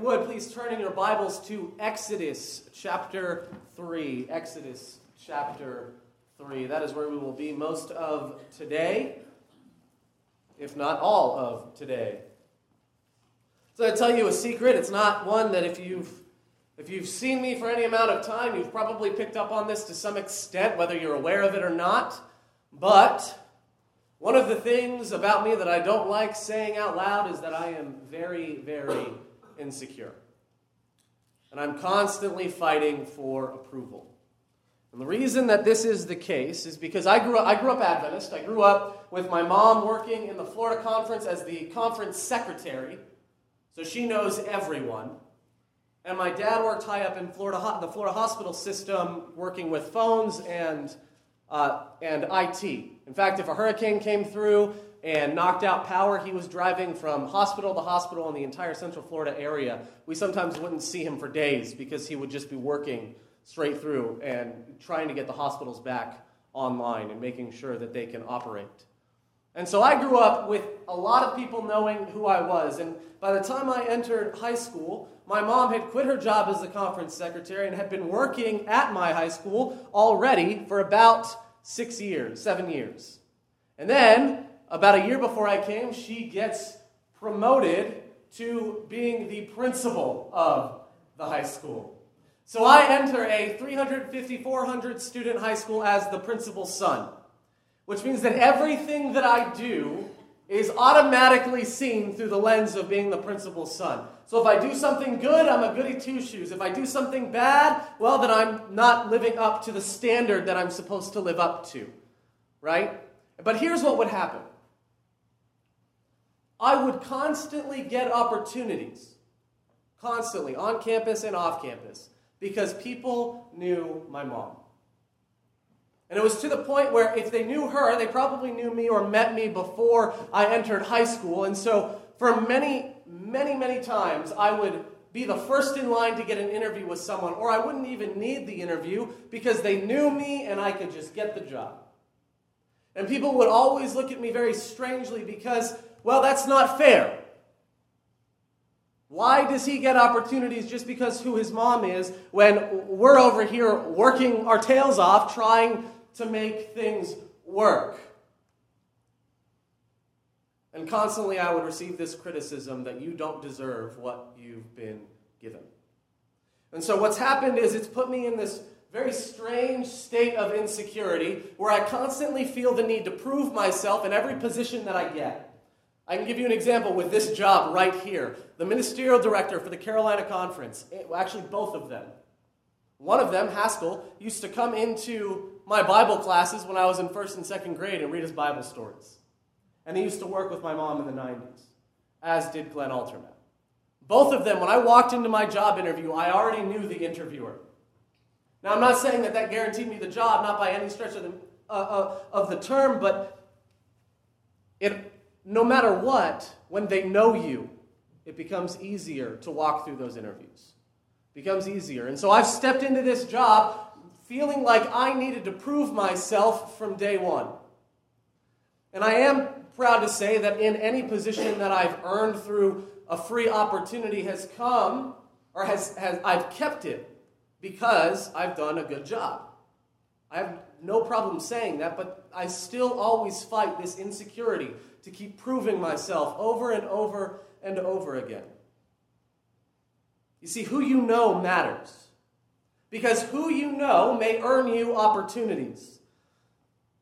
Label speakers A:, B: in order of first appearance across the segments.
A: you would, please turn in your Bibles to Exodus chapter 3. Exodus chapter 3. That is where we will be most of today, if not all of today. So I tell you a secret. It's not one that if you've if you've seen me for any amount of time, you've probably picked up on this to some extent, whether you're aware of it or not. But one of the things about me that I don't like saying out loud is that I am very, very insecure. And I'm constantly fighting for approval. And the reason that this is the case is because I grew up, I grew up Adventist. I grew up with my mom working in the Florida conference as the conference secretary, so she knows everyone. And my dad worked high up in Florida, the Florida hospital system, working with phones and, uh, and IT. In fact, if a hurricane came through and knocked out power, he was driving from hospital to hospital in the entire Central Florida area. We sometimes wouldn't see him for days because he would just be working straight through and trying to get the hospitals back online and making sure that they can operate. And so I grew up with a lot of people knowing who I was. And by the time I entered high school, my mom had quit her job as the conference secretary and had been working at my high school already for about six years, seven years. And then, about a year before I came, she gets promoted to being the principal of the high school. So I enter a 350, 400 student high school as the principal's son, which means that everything that I do is automatically seen through the lens of being the principal's son. So if I do something good, I'm a goody two shoes. If I do something bad, well, then I'm not living up to the standard that I'm supposed to live up to, right? But here's what would happen I would constantly get opportunities, constantly, on campus and off campus because people knew my mom. And it was to the point where if they knew her, they probably knew me or met me before I entered high school. And so for many, many, many times, I would be the first in line to get an interview with someone, or I wouldn't even need the interview because they knew me and I could just get the job. And people would always look at me very strangely because, well, that's not fair. Why does he get opportunities just because who his mom is when we're over here working our tails off trying to make things work? And constantly I would receive this criticism that you don't deserve what you've been given. And so what's happened is it's put me in this very strange state of insecurity where I constantly feel the need to prove myself in every position that I get. I can give you an example with this job right here. The ministerial director for the Carolina Conference, actually, both of them. One of them, Haskell, used to come into my Bible classes when I was in first and second grade and read his Bible stories. And he used to work with my mom in the 90s, as did Glenn Alterman. Both of them, when I walked into my job interview, I already knew the interviewer. Now, I'm not saying that that guaranteed me the job, not by any stretch of the, uh, uh, of the term, but no matter what, when they know you, it becomes easier to walk through those interviews. It becomes easier. And so I've stepped into this job feeling like I needed to prove myself from day one. And I am proud to say that in any position that I've earned through a free opportunity has come, or has, has I've kept it because I've done a good job. I have no problem saying that, but I still always fight this insecurity to keep proving myself over and over and over again. You see, who you know matters. Because who you know may earn you opportunities.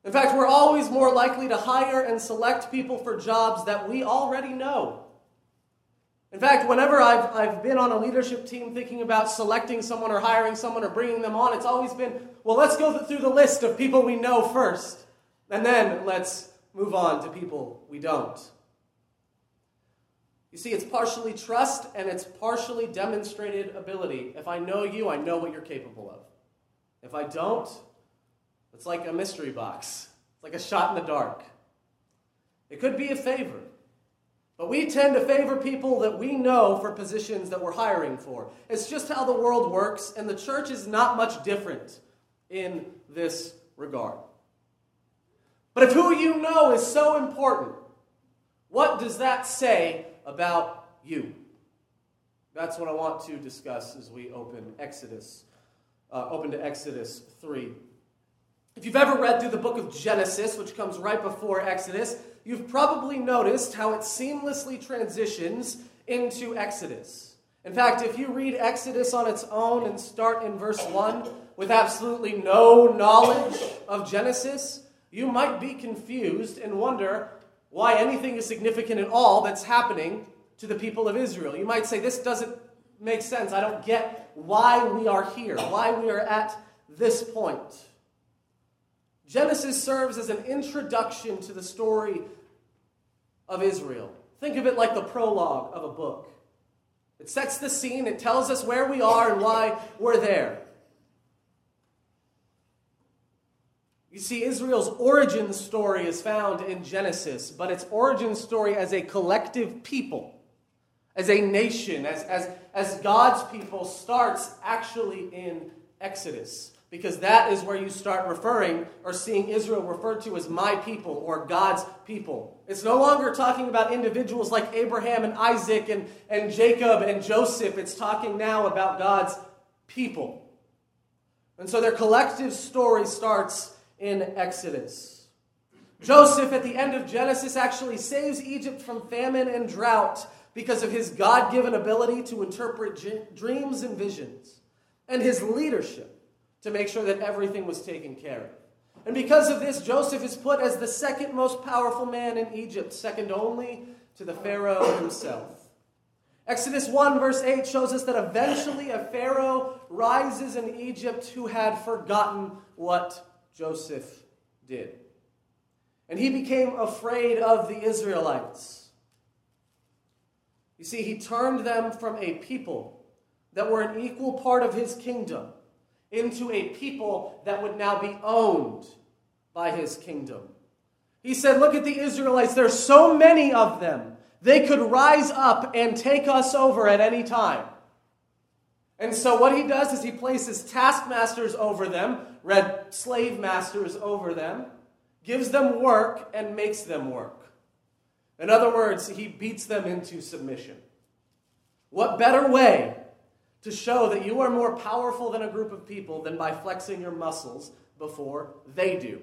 A: In fact, we're always more likely to hire and select people for jobs that we already know. In fact, whenever I've, I've been on a leadership team thinking about selecting someone or hiring someone or bringing them on, it's always been, well, let's go through the list of people we know first, and then let's move on to people we don't. You see, it's partially trust and it's partially demonstrated ability. If I know you, I know what you're capable of. If I don't, it's like a mystery box, it's like a shot in the dark. It could be a favor. But we tend to favor people that we know for positions that we're hiring for. It's just how the world works, and the church is not much different in this regard. But if who you know is so important, what does that say about you? That's what I want to discuss as we open Exodus, uh, open to Exodus 3. If you've ever read through the book of Genesis, which comes right before Exodus, you've probably noticed how it seamlessly transitions into Exodus. In fact, if you read Exodus on its own and start in verse 1 with absolutely no knowledge of Genesis, you might be confused and wonder why anything is significant at all that's happening to the people of Israel. You might say, This doesn't make sense. I don't get why we are here, why we are at this point. Genesis serves as an introduction to the story of Israel. Think of it like the prologue of a book. It sets the scene, it tells us where we are and why we're there. You see, Israel's origin story is found in Genesis, but its origin story as a collective people, as a nation, as, as, as God's people, starts actually in Exodus because that is where you start referring or seeing Israel referred to as my people or God's people. It's no longer talking about individuals like Abraham and Isaac and, and Jacob and Joseph. It's talking now about God's people. And so their collective story starts in Exodus. Joseph, at the end of Genesis, actually saves Egypt from famine and drought because of his God given ability to interpret dreams and visions and his leadership to make sure that everything was taken care of. And because of this, Joseph is put as the second most powerful man in Egypt, second only to the Pharaoh himself. Exodus 1, verse 8 shows us that eventually a Pharaoh rises in Egypt who had forgotten what Joseph did. And he became afraid of the Israelites. You see, he turned them from a people that were an equal part of his kingdom into a people that would now be owned by his kingdom. He said, Look at the Israelites, there's so many of them. They could rise up and take us over at any time. And so, what he does is he places taskmasters over them, red slave masters over them, gives them work, and makes them work. In other words, he beats them into submission. What better way to show that you are more powerful than a group of people than by flexing your muscles before they do.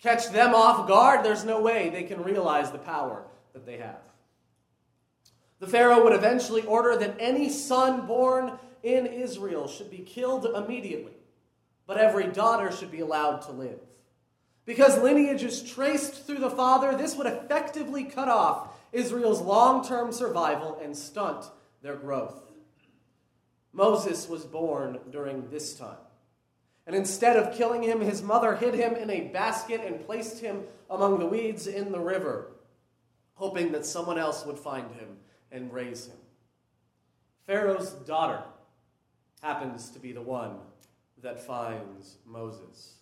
A: Catch them off guard, there's no way they can realize the power that they have. The Pharaoh would eventually order that any son born in Israel should be killed immediately, but every daughter should be allowed to live. Because lineage is traced through the father, this would effectively cut off Israel's long term survival and stunt their growth. Moses was born during this time. And instead of killing him, his mother hid him in a basket and placed him among the weeds in the river, hoping that someone else would find him and raise him. Pharaoh's daughter happens to be the one that finds Moses.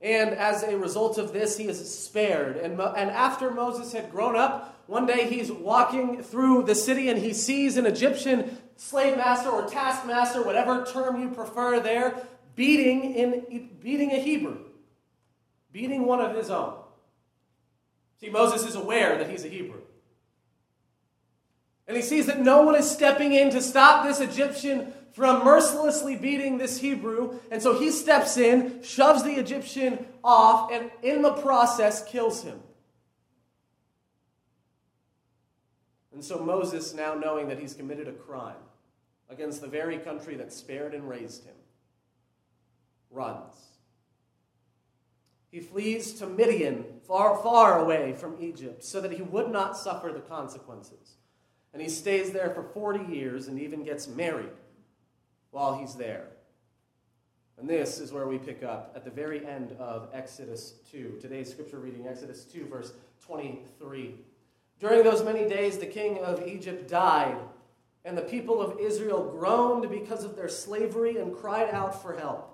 A: And as a result of this, he is spared. And, Mo- and after Moses had grown up, one day he's walking through the city and he sees an Egyptian slave master or taskmaster, whatever term you prefer there, beating, in, beating a Hebrew, beating one of his own. See, Moses is aware that he's a Hebrew. And he sees that no one is stepping in to stop this Egyptian from mercilessly beating this Hebrew. And so he steps in, shoves the Egyptian off, and in the process kills him. And so Moses, now knowing that he's committed a crime against the very country that spared and raised him, runs. He flees to Midian, far, far away from Egypt, so that he would not suffer the consequences. And he stays there for 40 years and even gets married while he's there. And this is where we pick up at the very end of Exodus 2. Today's scripture reading, Exodus 2, verse 23. During those many days, the king of Egypt died, and the people of Israel groaned because of their slavery and cried out for help.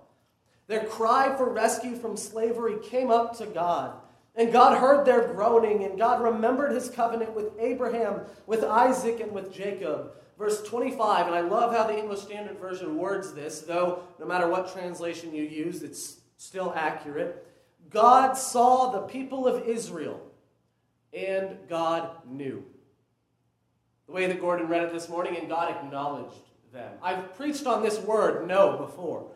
A: Their cry for rescue from slavery came up to God. And God heard their groaning, and God remembered his covenant with Abraham, with Isaac, and with Jacob. Verse 25, and I love how the English Standard Version words this, though no matter what translation you use, it's still accurate. God saw the people of Israel and God knew. the way that Gordon read it this morning, and God acknowledged them. I've preached on this word, know, before.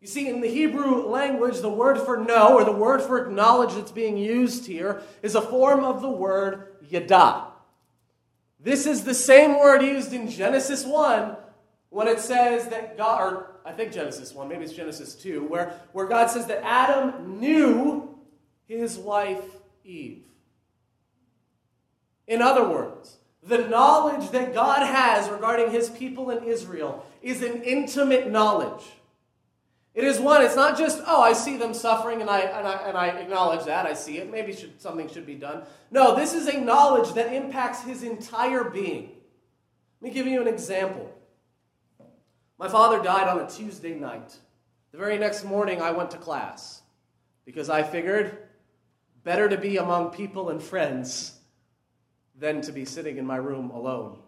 A: You see, in the Hebrew language, the word for know, or the word for acknowledge that's being used here, is a form of the word yada. This is the same word used in Genesis 1 when it says that God, or I think Genesis 1, maybe it's Genesis 2, where, where God says that Adam knew his wife Eve. In other words, the knowledge that God has regarding his people in Israel is an intimate knowledge. It is one, it's not just, oh, I see them suffering and I, and I, and I acknowledge that, I see it, maybe should, something should be done. No, this is a knowledge that impacts his entire being. Let me give you an example. My father died on a Tuesday night. The very next morning, I went to class because I figured better to be among people and friends than to be sitting in my room alone.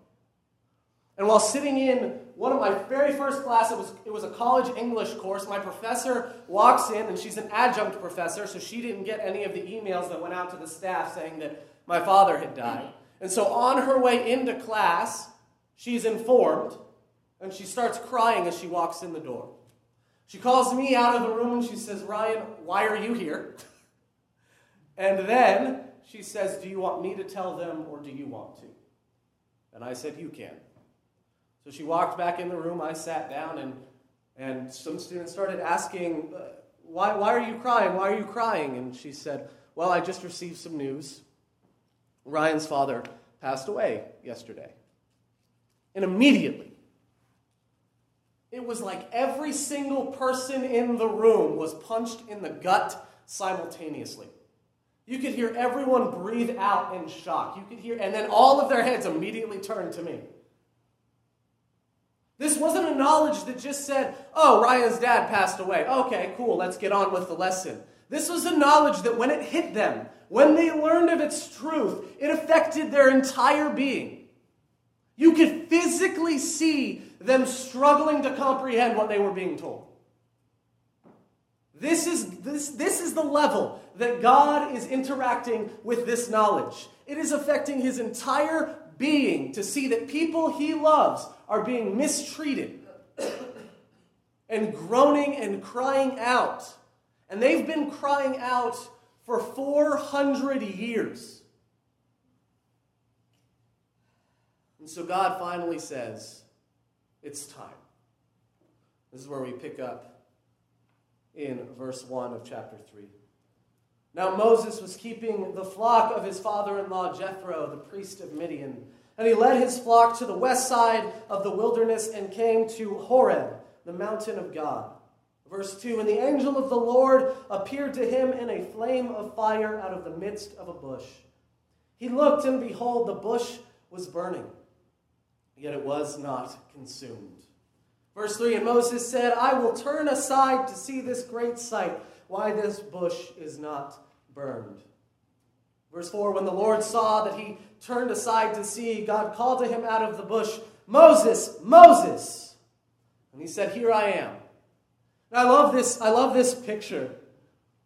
A: And while sitting in one of my very first classes, it was, it was a college English course, my professor walks in, and she's an adjunct professor, so she didn't get any of the emails that went out to the staff saying that my father had died. And so on her way into class, she's informed, and she starts crying as she walks in the door. She calls me out of the room and she says, Ryan, why are you here? and then she says, Do you want me to tell them or do you want to? And I said, You can. So she walked back in the room. I sat down, and, and some students started asking, uh, why, why are you crying? Why are you crying? And she said, Well, I just received some news. Ryan's father passed away yesterday. And immediately, it was like every single person in the room was punched in the gut simultaneously. You could hear everyone breathe out in shock. You could hear, and then all of their heads immediately turned to me. This wasn't a knowledge that just said, oh, Ryan's dad passed away. Okay, cool, let's get on with the lesson. This was a knowledge that when it hit them, when they learned of its truth, it affected their entire being. You could physically see them struggling to comprehend what they were being told. This is, this, this is the level that God is interacting with this knowledge. It is affecting his entire being to see that people he loves are being mistreated and groaning and crying out. And they've been crying out for 400 years. And so God finally says, It's time. This is where we pick up in verse 1 of chapter 3. Now Moses was keeping the flock of his father in law Jethro, the priest of Midian. And he led his flock to the west side of the wilderness and came to Horeb, the mountain of God. Verse 2 And the angel of the Lord appeared to him in a flame of fire out of the midst of a bush. He looked, and behold, the bush was burning, yet it was not consumed. Verse 3 And Moses said, I will turn aside to see this great sight why this bush is not burned. Verse 4 When the Lord saw that he turned aside to see, God called to him out of the bush, Moses, Moses. And he said, Here I am. And I love this, I love this picture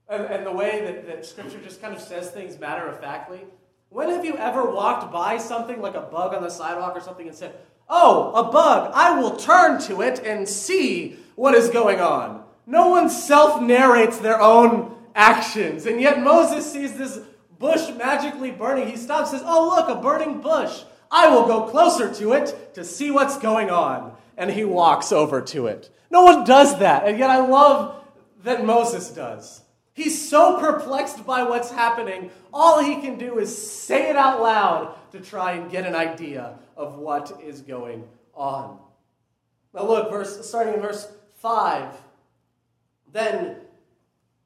A: and, and the way that, that Scripture just kind of says things matter of factly. When have you ever walked by something like a bug on the sidewalk or something and said, Oh, a bug, I will turn to it and see what is going on? No one self narrates their own actions. And yet Moses sees this bush magically burning. He stops says, Oh, look, a burning bush. I will go closer to it to see what's going on. And he walks over to it. No one does that. And yet I love that Moses does. He's so perplexed by what's happening, all he can do is say it out loud to try and get an idea of what is going on. Now look, verse starting in verse 5. Then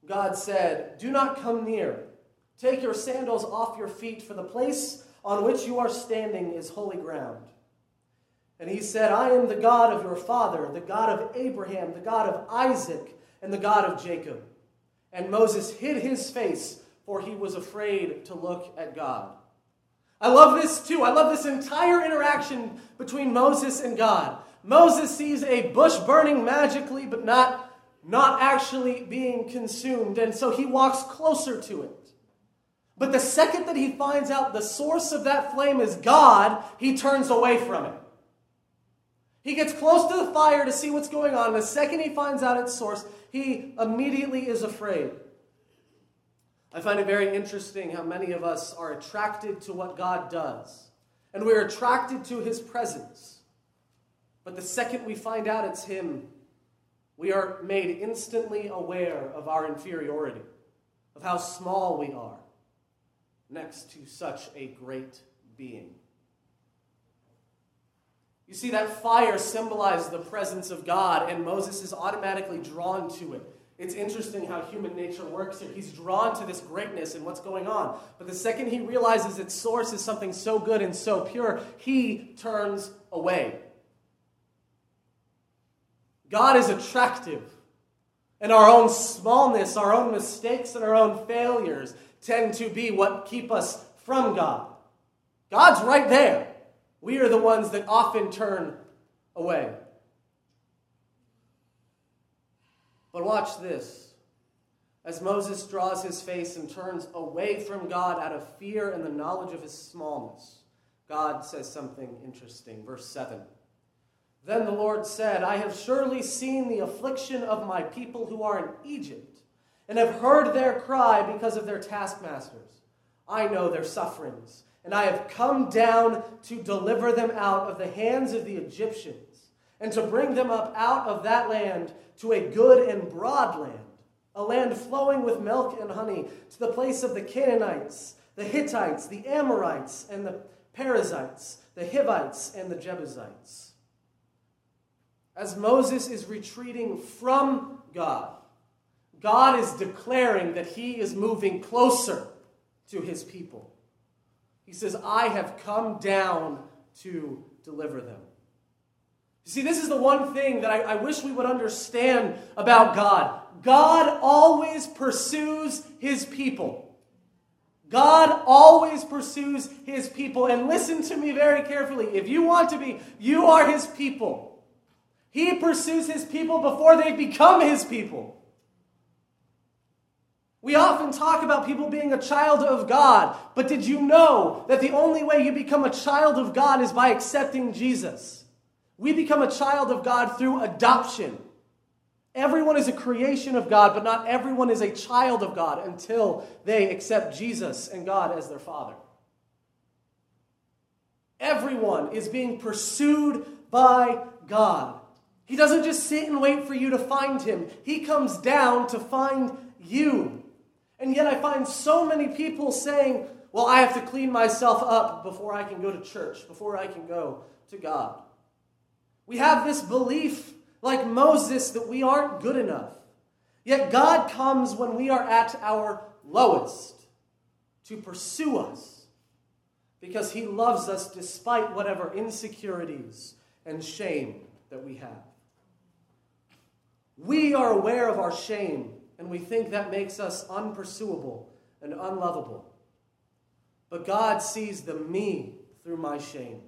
A: God said, Do not come near. Take your sandals off your feet, for the place on which you are standing is holy ground. And he said, I am the God of your father, the God of Abraham, the God of Isaac, and the God of Jacob. And Moses hid his face, for he was afraid to look at God. I love this too. I love this entire interaction between Moses and God. Moses sees a bush burning magically, but not not actually being consumed. And so he walks closer to it. But the second that he finds out the source of that flame is God, he turns away from it. He gets close to the fire to see what's going on. The second he finds out its source, he immediately is afraid. I find it very interesting how many of us are attracted to what God does, and we're attracted to his presence. But the second we find out it's him, we are made instantly aware of our inferiority, of how small we are next to such a great being. You see, that fire symbolized the presence of God, and Moses is automatically drawn to it. It's interesting how human nature works here. He's drawn to this greatness and what's going on. But the second he realizes its source is something so good and so pure, he turns away. God is attractive. And our own smallness, our own mistakes, and our own failures tend to be what keep us from God. God's right there. We are the ones that often turn away. But watch this. As Moses draws his face and turns away from God out of fear and the knowledge of his smallness, God says something interesting. Verse 7. Then the Lord said, I have surely seen the affliction of my people who are in Egypt, and have heard their cry because of their taskmasters. I know their sufferings, and I have come down to deliver them out of the hands of the Egyptians, and to bring them up out of that land to a good and broad land, a land flowing with milk and honey, to the place of the Canaanites, the Hittites, the Amorites, and the Perizzites, the Hivites, and the Jebusites as Moses is retreating from God, God is declaring that he is moving closer to his people. He says, I have come down to deliver them. You see, this is the one thing that I, I, wish we would understand about God. God always pursues his people. God always pursues his people. And listen to me very carefully. If you want to be, you are his people. He pursues his people before they become his people. We often talk about people being a child of God, but did you know that the only way you become a child of God is by accepting Jesus? We become a child of God through adoption. Everyone is a creation of God, but not everyone is a child of God until they accept Jesus and God as their Father. Everyone is being pursued by God. He doesn't just sit and wait for you to find him, he comes down to find you. And yet, I find so many people saying, Well, I have to clean myself up before I can go to church, before I can go to God. We have this belief, like Moses, that we aren't good enough. Yet God comes when we are at our lowest to pursue us because he loves us despite whatever insecurities and shame that we have. We are aware of our shame, and we think that makes us unpursuable and unlovable. But God sees the me through my shame,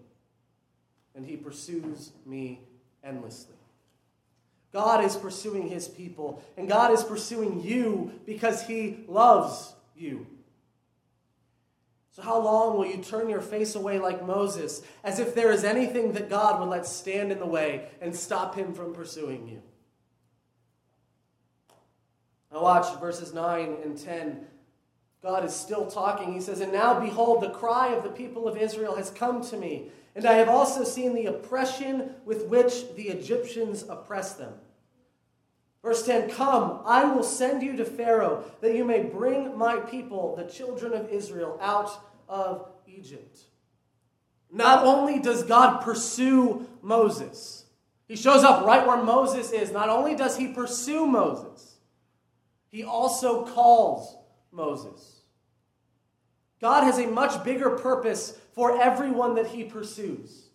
A: and He pursues me endlessly. God is pursuing His people, and God is pursuing you because He loves you. So, how long will you turn your face away like Moses, as if there is anything that God would let stand in the way and stop him from pursuing you? Now, watch verses 9 and 10. God is still talking. He says, And now behold, the cry of the people of Israel has come to me, and I have also seen the oppression with which the Egyptians oppress them. Verse 10 Come, I will send you to Pharaoh, that you may bring my people, the children of Israel, out of Egypt. Not only does God pursue Moses, he shows up right where Moses is. Not only does he pursue Moses, he also calls Moses. God has a much bigger purpose for everyone that he pursues.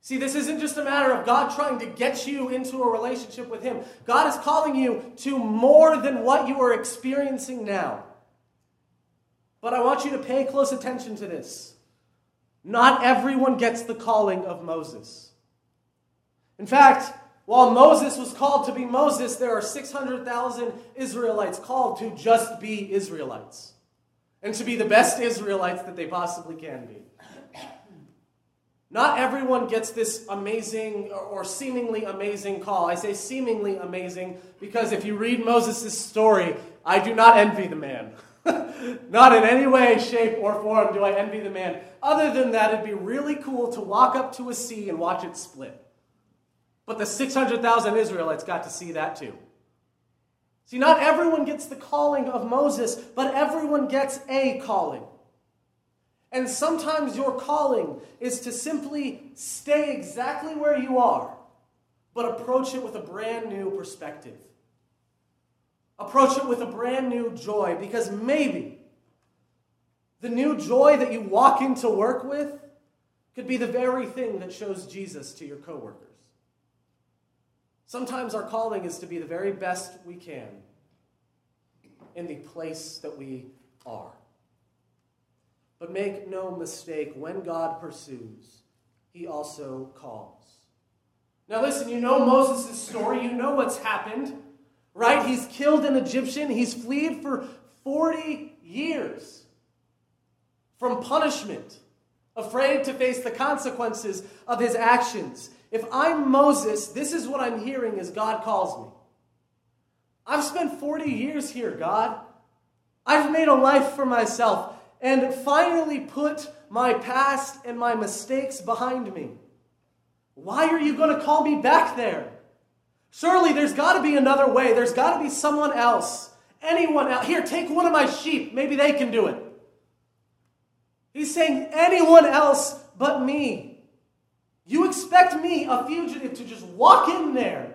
A: See, this isn't just a matter of God trying to get you into a relationship with him. God is calling you to more than what you are experiencing now. But I want you to pay close attention to this. Not everyone gets the calling of Moses. In fact, while Moses was called to be Moses, there are 600,000 Israelites called to just be Israelites. and to be the best Israelites that they possibly can be. Not everyone gets this amazing or seemingly amazing call. I say seemingly amazing because if you read Moses' story, I do not envy the man. not in any way, shape, or form do I envy the man. Other than that, it'd be really cool to walk up to a sea and watch it split. But the 600,000 Israelites got to see that too. See, not everyone gets the calling of Moses, but everyone gets a calling. And sometimes your calling is to simply stay exactly where you are, but approach it with a brand new perspective. Approach it with a brand new joy because maybe the new joy that you walk into work with could be the very thing that shows Jesus to your coworkers. Sometimes our calling is to be the very best we can in the place that we are. But make no mistake, when God pursues, he also calls. Now, listen, you know Moses' story, you know what's happened, right? He's killed an Egyptian, he's fled for 40 years from punishment, afraid to face the consequences of his actions. If I'm Moses, this is what I'm hearing as God calls me. I've spent 40 years here, God. I've made a life for myself and finally put my past and my mistakes behind me. Why are you going to call me back there? Surely there's got to be another way. There's got to be someone else. Anyone else. Here, take one of my sheep. Maybe they can do it. He's saying, anyone else but me. You expect me, a fugitive, to just walk in there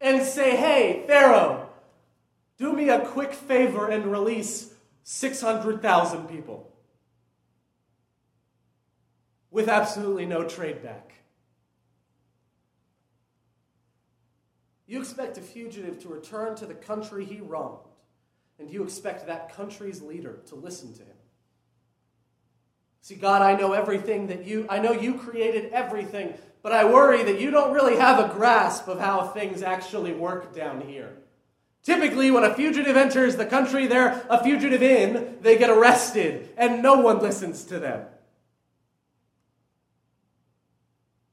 A: and say, hey, Pharaoh, do me a quick favor and release 600,000 people with absolutely no trade back. You expect a fugitive to return to the country he wronged, and you expect that country's leader to listen to him. See, God, I know everything that you, I know you created everything, but I worry that you don't really have a grasp of how things actually work down here. Typically, when a fugitive enters the country they're a fugitive in, they get arrested, and no one listens to them.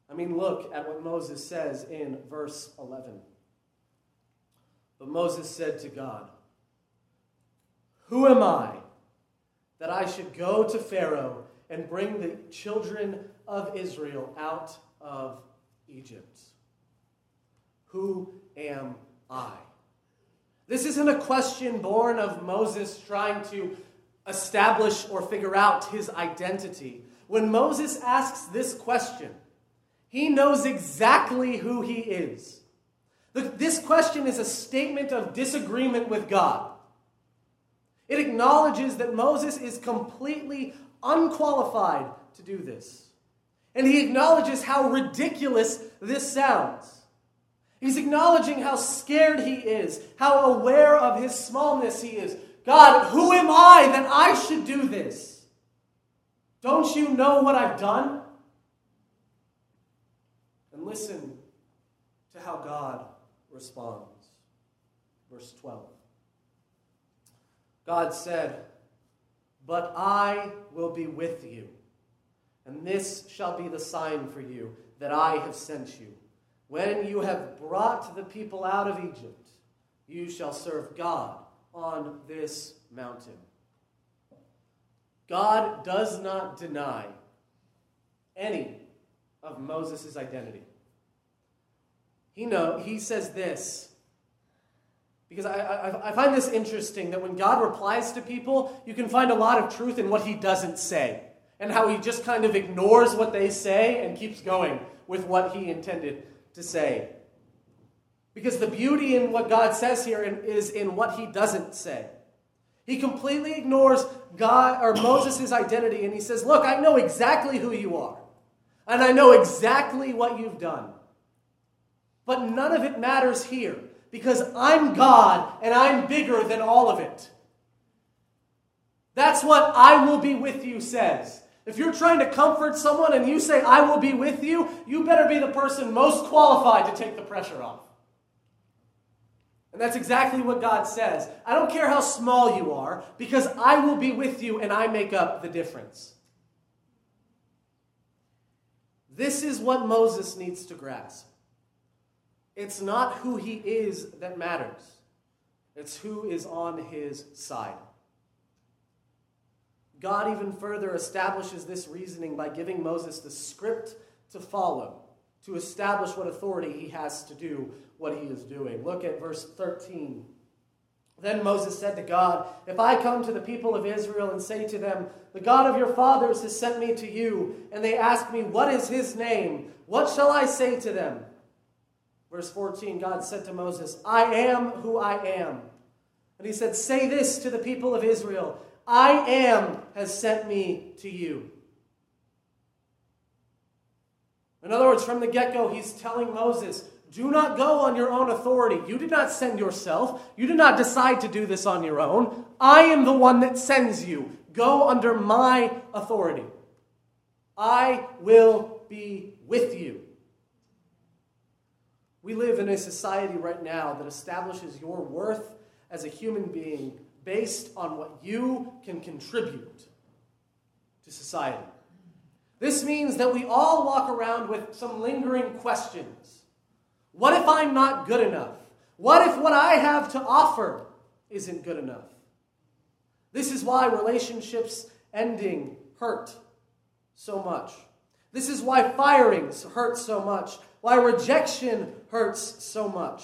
A: I mean, look at what Moses says in verse 11. But Moses said to God, Who am I that I should go to Pharaoh and bring the children of Israel out of Egypt? Who am I? This isn't a question born of Moses trying to establish or figure out his identity. When Moses asks this question, he knows exactly who he is. This question is a statement of disagreement with God. It acknowledges that Moses is completely unqualified to do this. And he acknowledges how ridiculous this sounds. He's acknowledging how scared he is, how aware of his smallness he is. God, who am I that I should do this? Don't you know what I've done? And listen to how God responds. Verse 12. God said, But I will be with you, and this shall be the sign for you that I have sent you. When you have brought the people out of Egypt, you shall serve God on this mountain. God does not deny any of Moses' identity. He know he says this because I, I, I, find this interesting that when God replies to people, you can find a lot of truth in what he doesn't say and how he just kind of ignores what they say and keeps going with what he intended to say. Because the beauty in what God says here is in what he doesn't say. He completely ignores God or Moses' identity and he says, Look, I know exactly who you are, and I know exactly what you've done. But none of it matters here because I'm God and I'm bigger than all of it. That's what I will be with you says. If you're trying to comfort someone and you say, I will be with you, you better be the person most qualified to take the pressure off. And that's exactly what God says. I don't care how small you are, because I will be with you and I make up the difference. This is what Moses needs to grasp. It's not who he is that matters, it's who is on his side. God even further establishes this reasoning by giving Moses the script to follow to establish what authority he has to do what he is doing. Look at verse 13. Then Moses said to God, If I come to the people of Israel and say to them, The God of your fathers has sent me to you, and they ask me, What is his name? What shall I say to them? Verse 14 God said to Moses, I am who I am. And he said, Say this to the people of Israel I am has sent me to you. In other words, from the get go, he's telling Moses, do not go on your own authority. You did not send yourself. You did not decide to do this on your own. I am the one that sends you. Go under my authority. I will be with you. We live in a society right now that establishes your worth as a human being based on what you can contribute to society. This means that we all walk around with some lingering questions. What if I'm not good enough? What if what I have to offer isn't good enough? This is why relationships ending hurt so much. This is why firings hurt so much, why rejection hurts so much.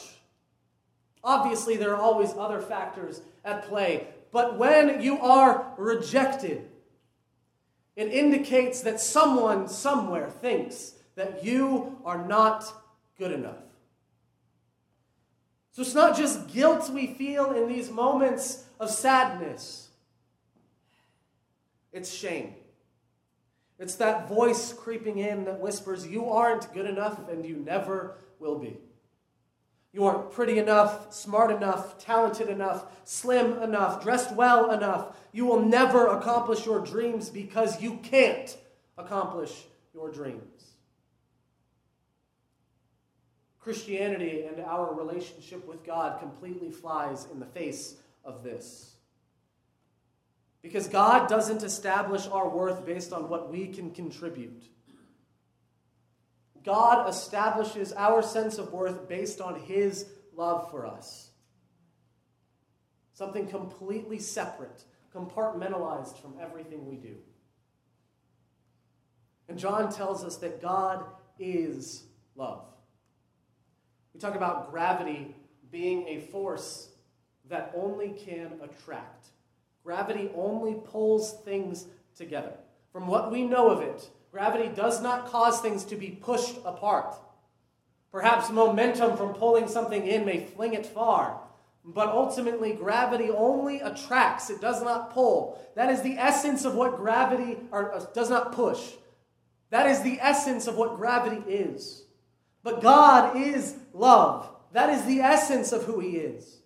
A: Obviously, there are always other factors at play, but when you are rejected, it indicates that someone somewhere thinks that you are not good enough. So it's not just guilt we feel in these moments of sadness, it's shame. It's that voice creeping in that whispers, You aren't good enough and you never will be. You aren't pretty enough, smart enough, talented enough, slim enough, dressed well enough. You will never accomplish your dreams because you can't accomplish your dreams. Christianity and our relationship with God completely flies in the face of this. Because God doesn't establish our worth based on what we can contribute. God establishes our sense of worth based on His love for us. Something completely separate, compartmentalized from everything we do. And John tells us that God is love. We talk about gravity being a force that only can attract. Gravity only pulls things together. From what we know of it, Gravity does not cause things to be pushed apart. Perhaps momentum from pulling something in may fling it far, but ultimately gravity only attracts, it does not pull. That is the essence of what gravity or, uh, does not push. That is the essence of what gravity is. But God is love. That is the essence of who He is.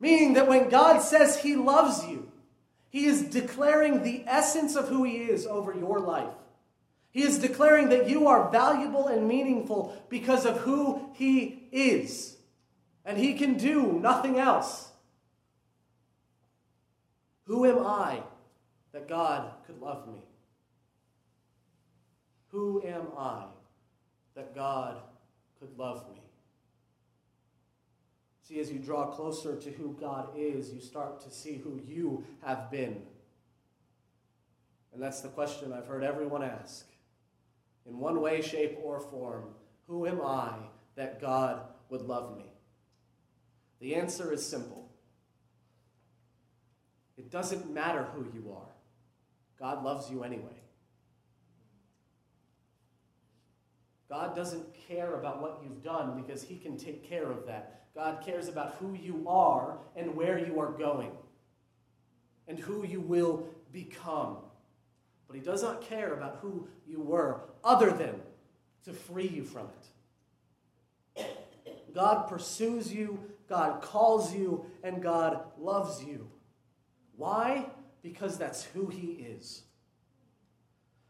A: Meaning that when God says He loves you, He is declaring the essence of who He is over your life. He is declaring that you are valuable and meaningful because of who He is. And He can do nothing else. Who am I that God could love me? Who am I that God could love me? See, as you draw closer to who God is, you start to see who you have been. And that's the question I've heard everyone ask in one way, shape, or form, who am I that God would love me? The answer is simple. It doesn't matter who you are, God loves you anyway. God doesn't care about what you've done because He can take care of that. God cares about who you are and where you are going and who you will become. But he does not care about who you were, other than to free you from it. God pursues you, God calls you, and God loves you. Why? Because that's who he is.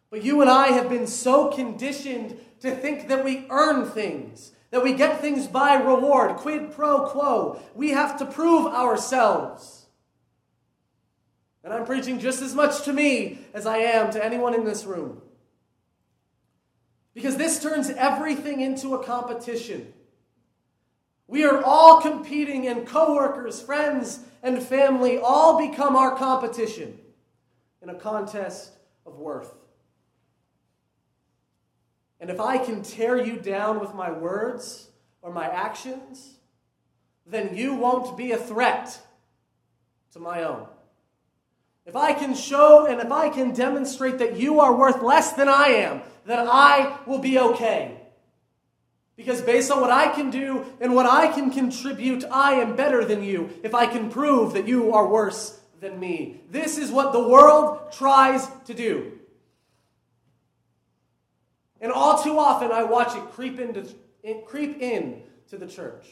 A: But you and I have been so conditioned to think that we earn things, that we get things by reward, quid pro quo. We have to prove ourselves. And I'm preaching just as much to me as I am to anyone in this room. Because this turns everything into a competition. We are all competing, and coworkers, friends, and family all become our competition in a contest of worth. And if I can tear you down with my words or my actions, then you won't be a threat to my own. If I can show and if I can demonstrate that you are worth less than I am, then I will be okay. Because based on what I can do and what I can contribute, I am better than you if I can prove that you are worse than me. This is what the world tries to do. And all too often I watch it creep into creep in to the church.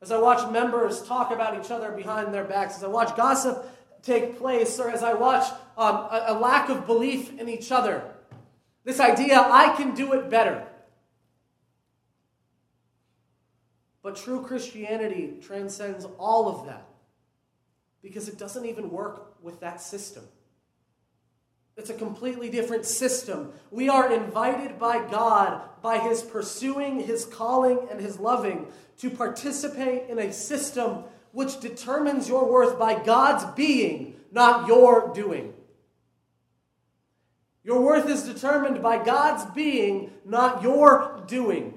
A: As I watch members talk about each other behind their backs, as I watch gossip take place, or as I watch um, a, a lack of belief in each other, this idea, I can do it better. But true Christianity transcends all of that because it doesn't even work with that system. It's a completely different system. We are invited by God, by His pursuing, His calling, and His loving, to participate in a system which determines your worth by God's being, not your doing. Your worth is determined by God's being, not your doing.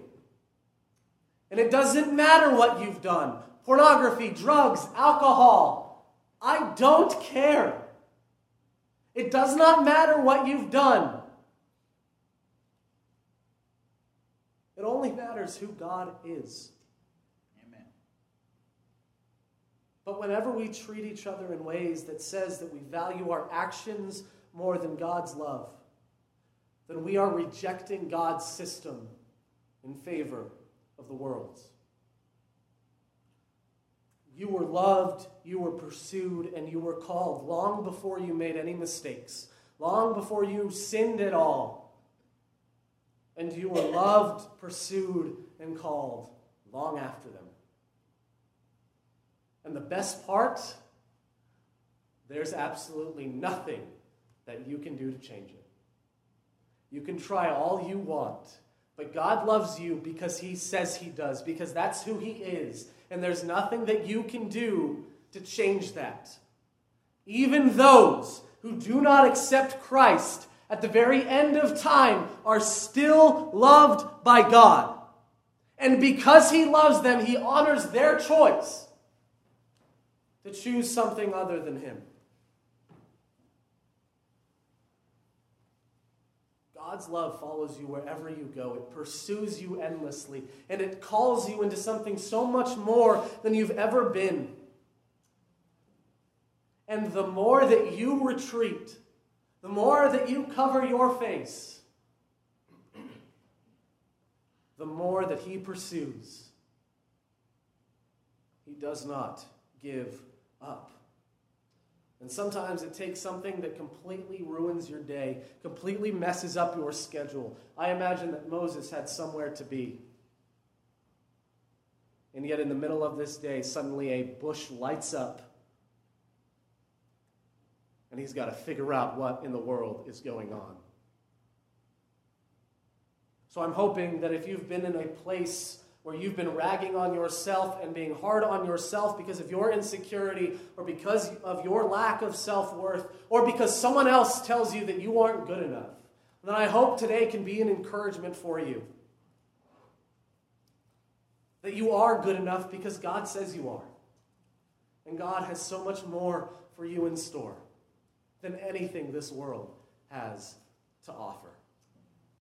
A: And it doesn't matter what you've done pornography, drugs, alcohol. I don't care. It does not matter what you've done. It only matters who God is. But whenever we treat each other in ways that says that we value our actions more than God's love, then we are rejecting God's system in favor of the world's. You were loved, you were pursued, and you were called long before you made any mistakes, long before you sinned at all. And you were loved, pursued, and called long after them. And the best part, there's absolutely nothing that you can do to change it. You can try all you want, but God loves you because He says He does, because that's who He is and there's nothing that you can do to change that. Even those who do not accept Christ at the very end of time are still loved by God. And because He loves them, He honors their choice to choose something other than Him. God's love follows you wherever you go. It pursues you endlessly, and it calls you into something so much more than you've ever been. And the more that you retreat, the more that you cover your face, the more that He pursues. He does not give up. And sometimes it takes something that completely ruins your day, completely messes up your schedule. I imagine that Moses had somewhere to be. And yet, in the middle of this day, suddenly a bush lights up. And he's got to figure out what in the world is going on. So I'm hoping that if you've been in a place where you've been ragging on yourself and being hard on yourself because of your insecurity or because of your lack of self worth or because someone else tells you that you aren't good enough, then I hope today can be an encouragement for you. That you are good enough because God says you are. And God has so much more for you in store than anything this world has to offer.